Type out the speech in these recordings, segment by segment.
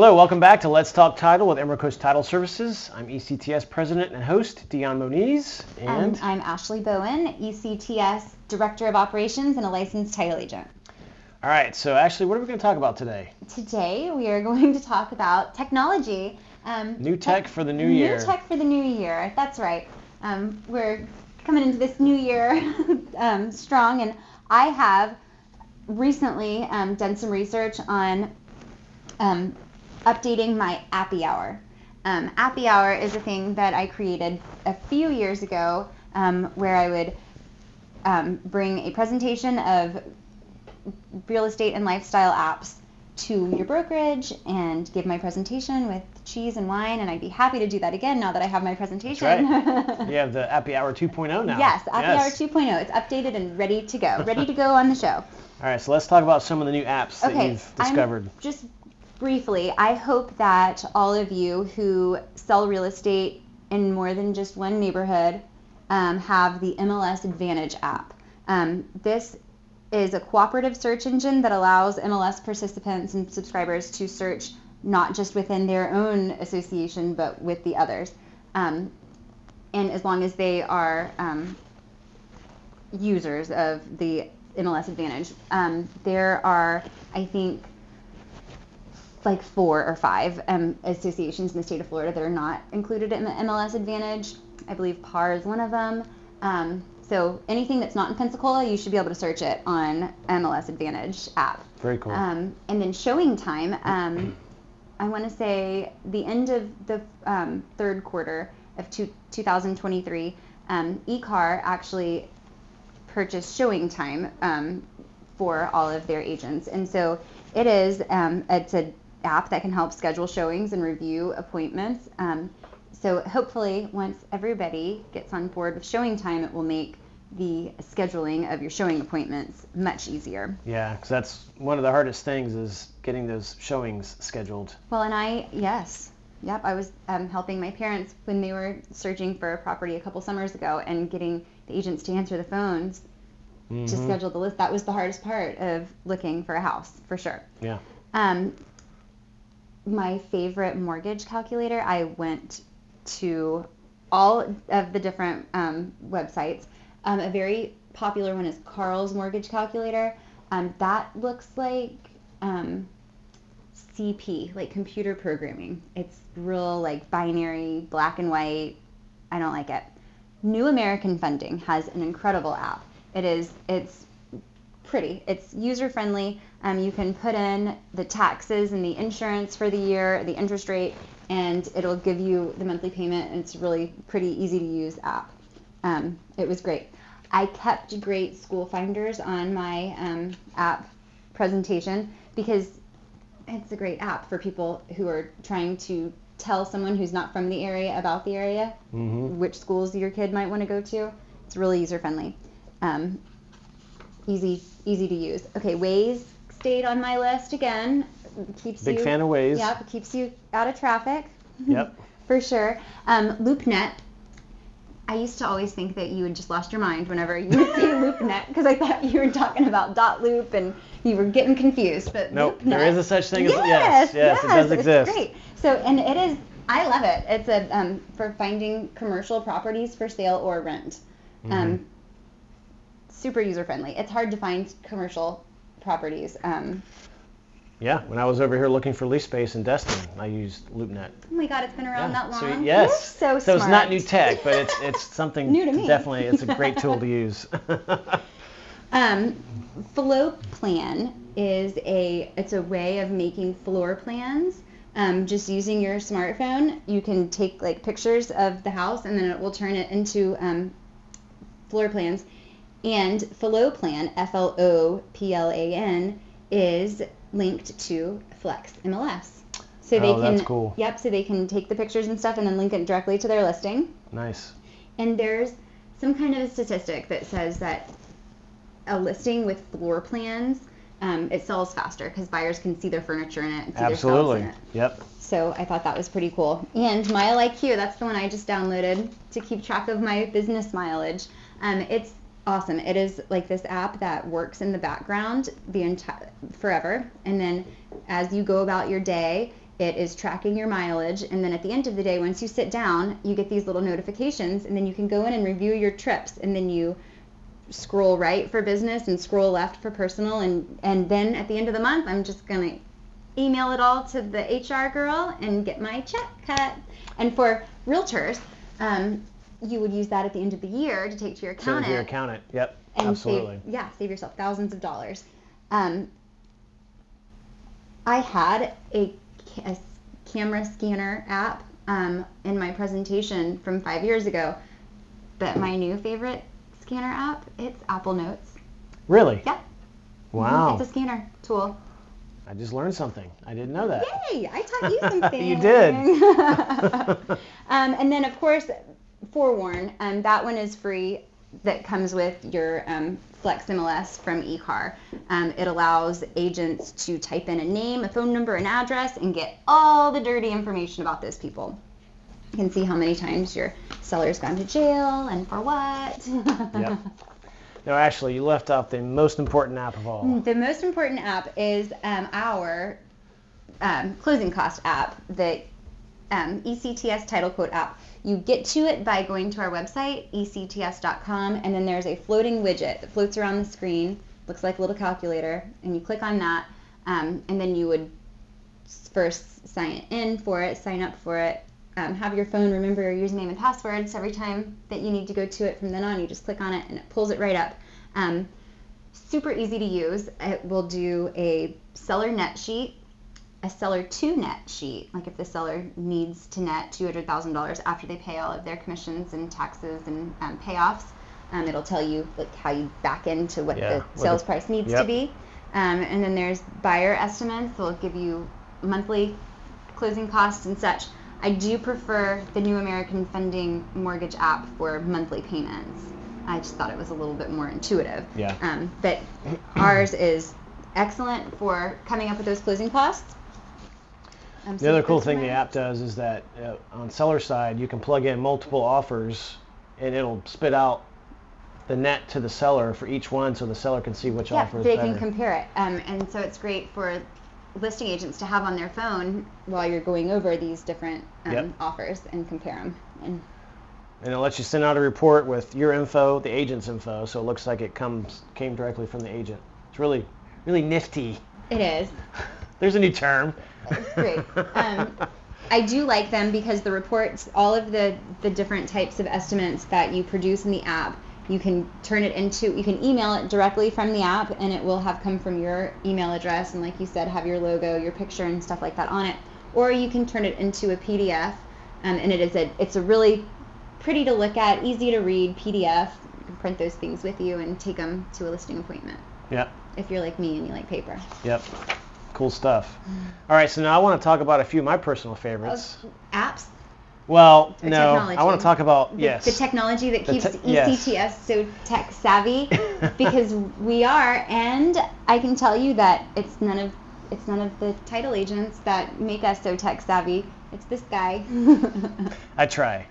Hello, welcome back to Let's Talk Title with Emerald Coast Title Services. I'm ECTS President and host Dion Moniz, and And I'm Ashley Bowen, ECTS Director of Operations and a licensed title agent. all right. So, Ashley, what are we going to talk about today? Today we are going to talk about technology. Um, New tech for the new year. New tech for the new year. That's right. Um, we're coming into this new year um, strong, and I have recently um, done some research on um, updating my Appy Hour. Um, Appy Hour is a thing that I created a few years ago um, where I would um, bring a presentation of real estate and lifestyle apps to your brokerage and give my presentation with cheese and wine, and I'd be happy to do that again now that I have my presentation. You have the Appy Hour 2.0 now. Yes, Appy Hour 2.0. It's updated and ready to go, ready to go on the show. All right. So let's talk about some of the new apps that you've discovered. I'm-. Just briefly, I hope that all of you who sell real estate in more than just one neighborhood um, have the MLS Advantage app. Um, this is a cooperative search engine that allows MLS participants and subscribers to search not just within their own association but with the others. Um, and as long as they are um, users of the MLS Advantage. Um, there are, I think, like four or five um, associations in the state of Florida that are not included in the MLS Advantage. I believe PAR is one of them. Um, so anything that's not in Pensacola, you should be able to search it on MLS Advantage app. Very cool. Um, and then ShowingTime, um, I want to say the end of the um, third quarter of two, 2023, um, eCar actually purchased ShowingTime um, for all of their agents. And so it is, um, it's an app that can help schedule showings and review appointments. Um, so hopefully, once everybody gets on board with ShowingTime, it will make the scheduling of your showing appointments much easier. yeah, because that's one of the hardest things is getting those showings scheduled. Well, and I, yes, yep, I was um, helping my parents when they were searching for a property a couple summers ago and getting the agents to answer the phones to Mhm. schedule the list. That was the hardest part of looking for a house, for sure. Yeah. Um, my favorite mortgage calculator, I went to all of the different um, websites. Um, a very popular one is Carl's Mortgage Calculator. Um, that looks like um, CP, like computer programming. It's real like binary, black and white. I don't like it. New American Funding has an incredible app. It is it's pretty. It's user friendly. Um, you can put in the taxes and the insurance for the year, the interest rate, and it'll give you the monthly payment. And it's really pretty easy to use app. Um, it was great. I kept great school finders on my um, app presentation because it's a great app for people who are trying to tell someone who's not from the area about the area hmm which schools your kid might want to go to. It's really user friendly, um, easy easy to use. Okay, Waze stayed on my list again. Keeps Big you, fan of Waze. Yep, keeps you out of traffic. Yep. For sure. Um, LoopNet. I used to always think that you had just lost your mind whenever you would say LoopNet because I thought you were talking about dotloop and you were getting confused. But Nope. LoopNet, There is a such thing as yes, yes, yes, it does it's exist. Great. So and it is. I love it. It's a um, for finding commercial properties for sale or rent. Mm-hmm. Um, super user friendly. It's hard to find commercial properties. Um, Yeah. When I was over here looking for lease space in Destin, I used LoopNet. oh my God, it's been around Yeah, that so long. yes. You're so it's not new tech, but it's it's something New to me. definitely it's a great tool to use. Um, flow plan is a it's a way of making floor plans. Um, just using your smartphone, you can take like pictures of the house, and then it will turn it into um, floor plans. And Flow Plan, F L O P L A N, is linked to Flex MLS. So they Oh, can, that's cool. Yep. So they can take the pictures and stuff, and then link it directly to their listing. nice. And there's some kind of a statistic that says that a listing with floor plans, um, it sells faster because buyers can see their furniture in it and see Absolutely. it. Yep. So I thought that was pretty cool. And MileIQ, that's the one I just downloaded to keep track of my business mileage. Um, it's awesome. It is like this app that works in the background the entire forever, and then as you go about your day, It is tracking your mileage, and then at the end of the day, once you sit down, you get these little notifications, and then you can go in and review your trips, and then you scroll right for business and scroll left for personal, and and then at the end of the month, I'm just gonna email it all to the HR girl and get my check cut. And for realtors, um, you would use that at the end of the year to take to your accountant to your accountant. Yep. and Absolutely. save yeah save yourself thousands of dollars. Um, I had a, a camera scanner app um, in my presentation from five years ago, but my new favorite scanner app it's Apple Notes. Really? Yeah, Wow. it's a scanner tool. I just learned something. I didn't know that. Yay! I taught you something. You did. um, and then, of course, Forewarn. Um, that one is free. That comes with your um, Flex MLS from eCar. Um, it allows agents to type in a name, a phone number, an address, and get all the dirty information about those people. You can see how many times your seller's gone to jail and for what. Yep. No, actually, you left out the most important app of all. The most important app is um, our um, closing cost app, the um, ECTS title quote app. You get to it by going to our website, ects.com, and then there's a floating widget that floats around the screen, looks like a little calculator, and you click on that, um, and then you would first sign in for it, sign up for it, um, have your phone remember your username and passwords every time that you need to go to it from then on. You just click on it and it pulls it right up. Um, super easy to use. It will do a seller net sheet, a seller to net sheet, like if the seller needs to net $200,000 after they pay all of their commissions and taxes and um, payoffs. Um, it'll tell you like how you back into what Yeah, the what sales the- price needs to be. Um, and then there's buyer estimates. They'll give you monthly closing costs and such. I do prefer the new American Funding mortgage app for monthly payments. I just thought it was a little bit more intuitive. Yeah. Um, but ours is excellent for coming up with those closing costs. So The other cool thing the app does is that uh, on seller side, you can plug in multiple offers, and it'll spit out the net to the seller for each one, so the seller can see which Yeah, offer is they better. can compare it. Um, and so it's great for listing agents to have on their phone while you're going over these different um, Yep. offers and compare them. And and it lets you send out a report with your info, the agent's info, so it looks like it comes came directly from the agent. It's really, really nifty. it is. There's a new term. Great. Um, I do like them because the reports, all of the, the different types of estimates that you produce in the app, you can turn it into, you can email it directly from the app and it will have come from your email address and like you said, have your logo, your picture and stuff like that on it. Or you can turn it into a PDF um, and it is a, it's a really pretty to look at, easy to read PDF. You can print those things with you and take them to a listing appointment Yep. if you're like me and you like paper. Yep. Cool stuff. All right, so now I want to talk about a few of my personal favorites. Apps, Well, Or no, I want to talk about the, yes. the technology that keeps te- yes. ECTS so tech savvy because we are and I can tell you that it's none of it's none of the title agents that make us so tech savvy. It's this guy. I try.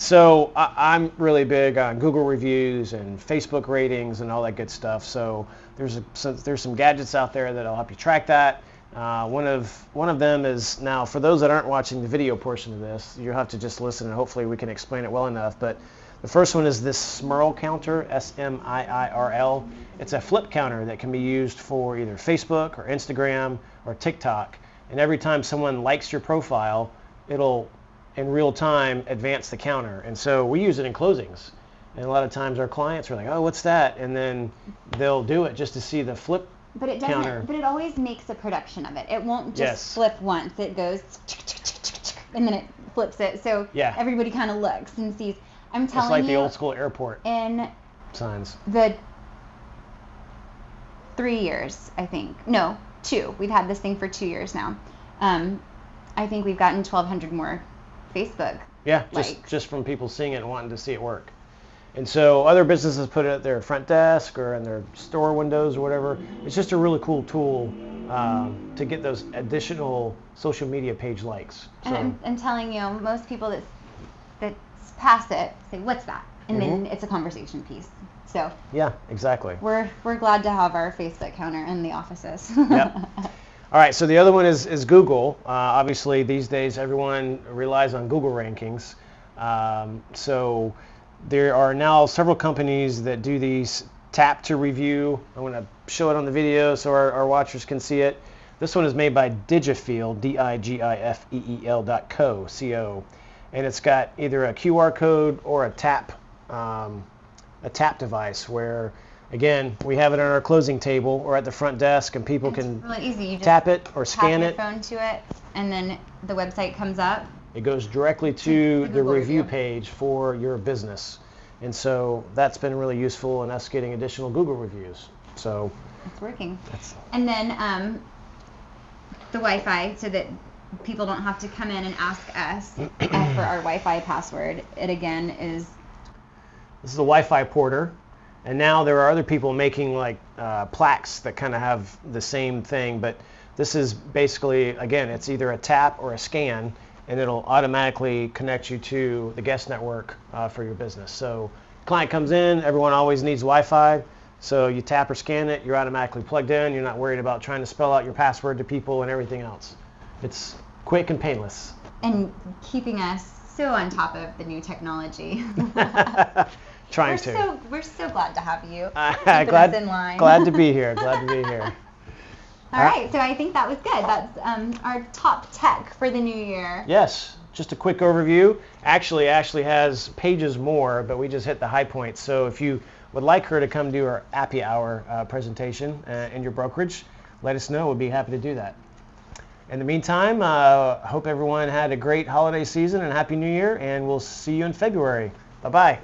So I, I'm really big on Google reviews and Facebook ratings and all that good stuff. So there's a, so there's some gadgets out there that'll help you track that. Uh, one of one of them is now for those that aren't watching the video portion of this, you'll have to just listen and hopefully we can explain it well enough. But the first one is this Smiirl counter, S-M-I-I-R-L. It's a flip counter that can be used for either Facebook or Instagram or TikTok. And every time someone likes your profile, it'll in real time advance the counter. And so we use it in closings. And a lot of times our clients are like, oh, what's that? And then they'll do it just to see the flip. but it doesn't Counter. but it always makes a production of it. It won't just Yes. flip once. It goes and then it flips it. So Yeah. everybody kind of looks and sees. I'm telling It's like you the old school airport in signs. the three years, I think. No, two. We've had this thing for two years now. Um, I think we've gotten 1,200 more Facebook. Yeah, just Likes. just from people seeing it and wanting to see it work. And so other businesses put it at their front desk or in their store windows or whatever. It's just a really cool tool um, to get those additional social media page likes. So And I'm, I'm telling you, most people that that pass it say, "What's that?" And then Mm-hmm. it's a conversation piece. So yeah, exactly. we're we're glad to have our Facebook counter in the offices. Yep. All right, so the other one is, is Google. Uh, obviously, these days everyone relies on Google rankings. Um, so there are now several companies that do these tap to review. I'm going to show it on the video so our, our watchers can see it. This one is made by Digifeel, D-I-G-I-F-E-E-L dot co, C-O. And it's got either a QR code or a tap, um, a tap device where, again, we have it on our closing table or at the front desk and people It's can really easy. You just tap it or tap scan your it. phone to it, and then the website comes up. It goes directly to The review page for your business. And so that's been really useful in us getting additional Google reviews. So It's working. And then um, the Wi-Fi, so that people don't have to come in and ask us for our Wi-Fi password. It again is This is the Wi-Fi porter, and now there are other people making like uh, plaques that kind of have the same thing, but this is basically again, it's either a tap or a scan, and it'll automatically connect you to the guest network uh, for your business. So client comes in, everyone always needs Wi-Fi, so you tap or scan it, you're automatically plugged in. You're not worried about trying to spell out your password to people and everything else. It's quick and painless. and keeping us so on top of the new technology. Trying we're to. so we're so glad to have you. Uh, glad, in line. glad to be here. Glad to be here. All right, so I think that was good. That's um, our top tech for the new year. Yes, just a quick overview. Actually, Ashley has pages more, but we just hit the high points. So if you would like her to come do our Appy Hour uh, presentation uh, in your brokerage, let us know. We'd be happy to do that. In the meantime, uh, hope everyone had a great holiday season and Happy New Year, and we'll see you in February. Bye-bye.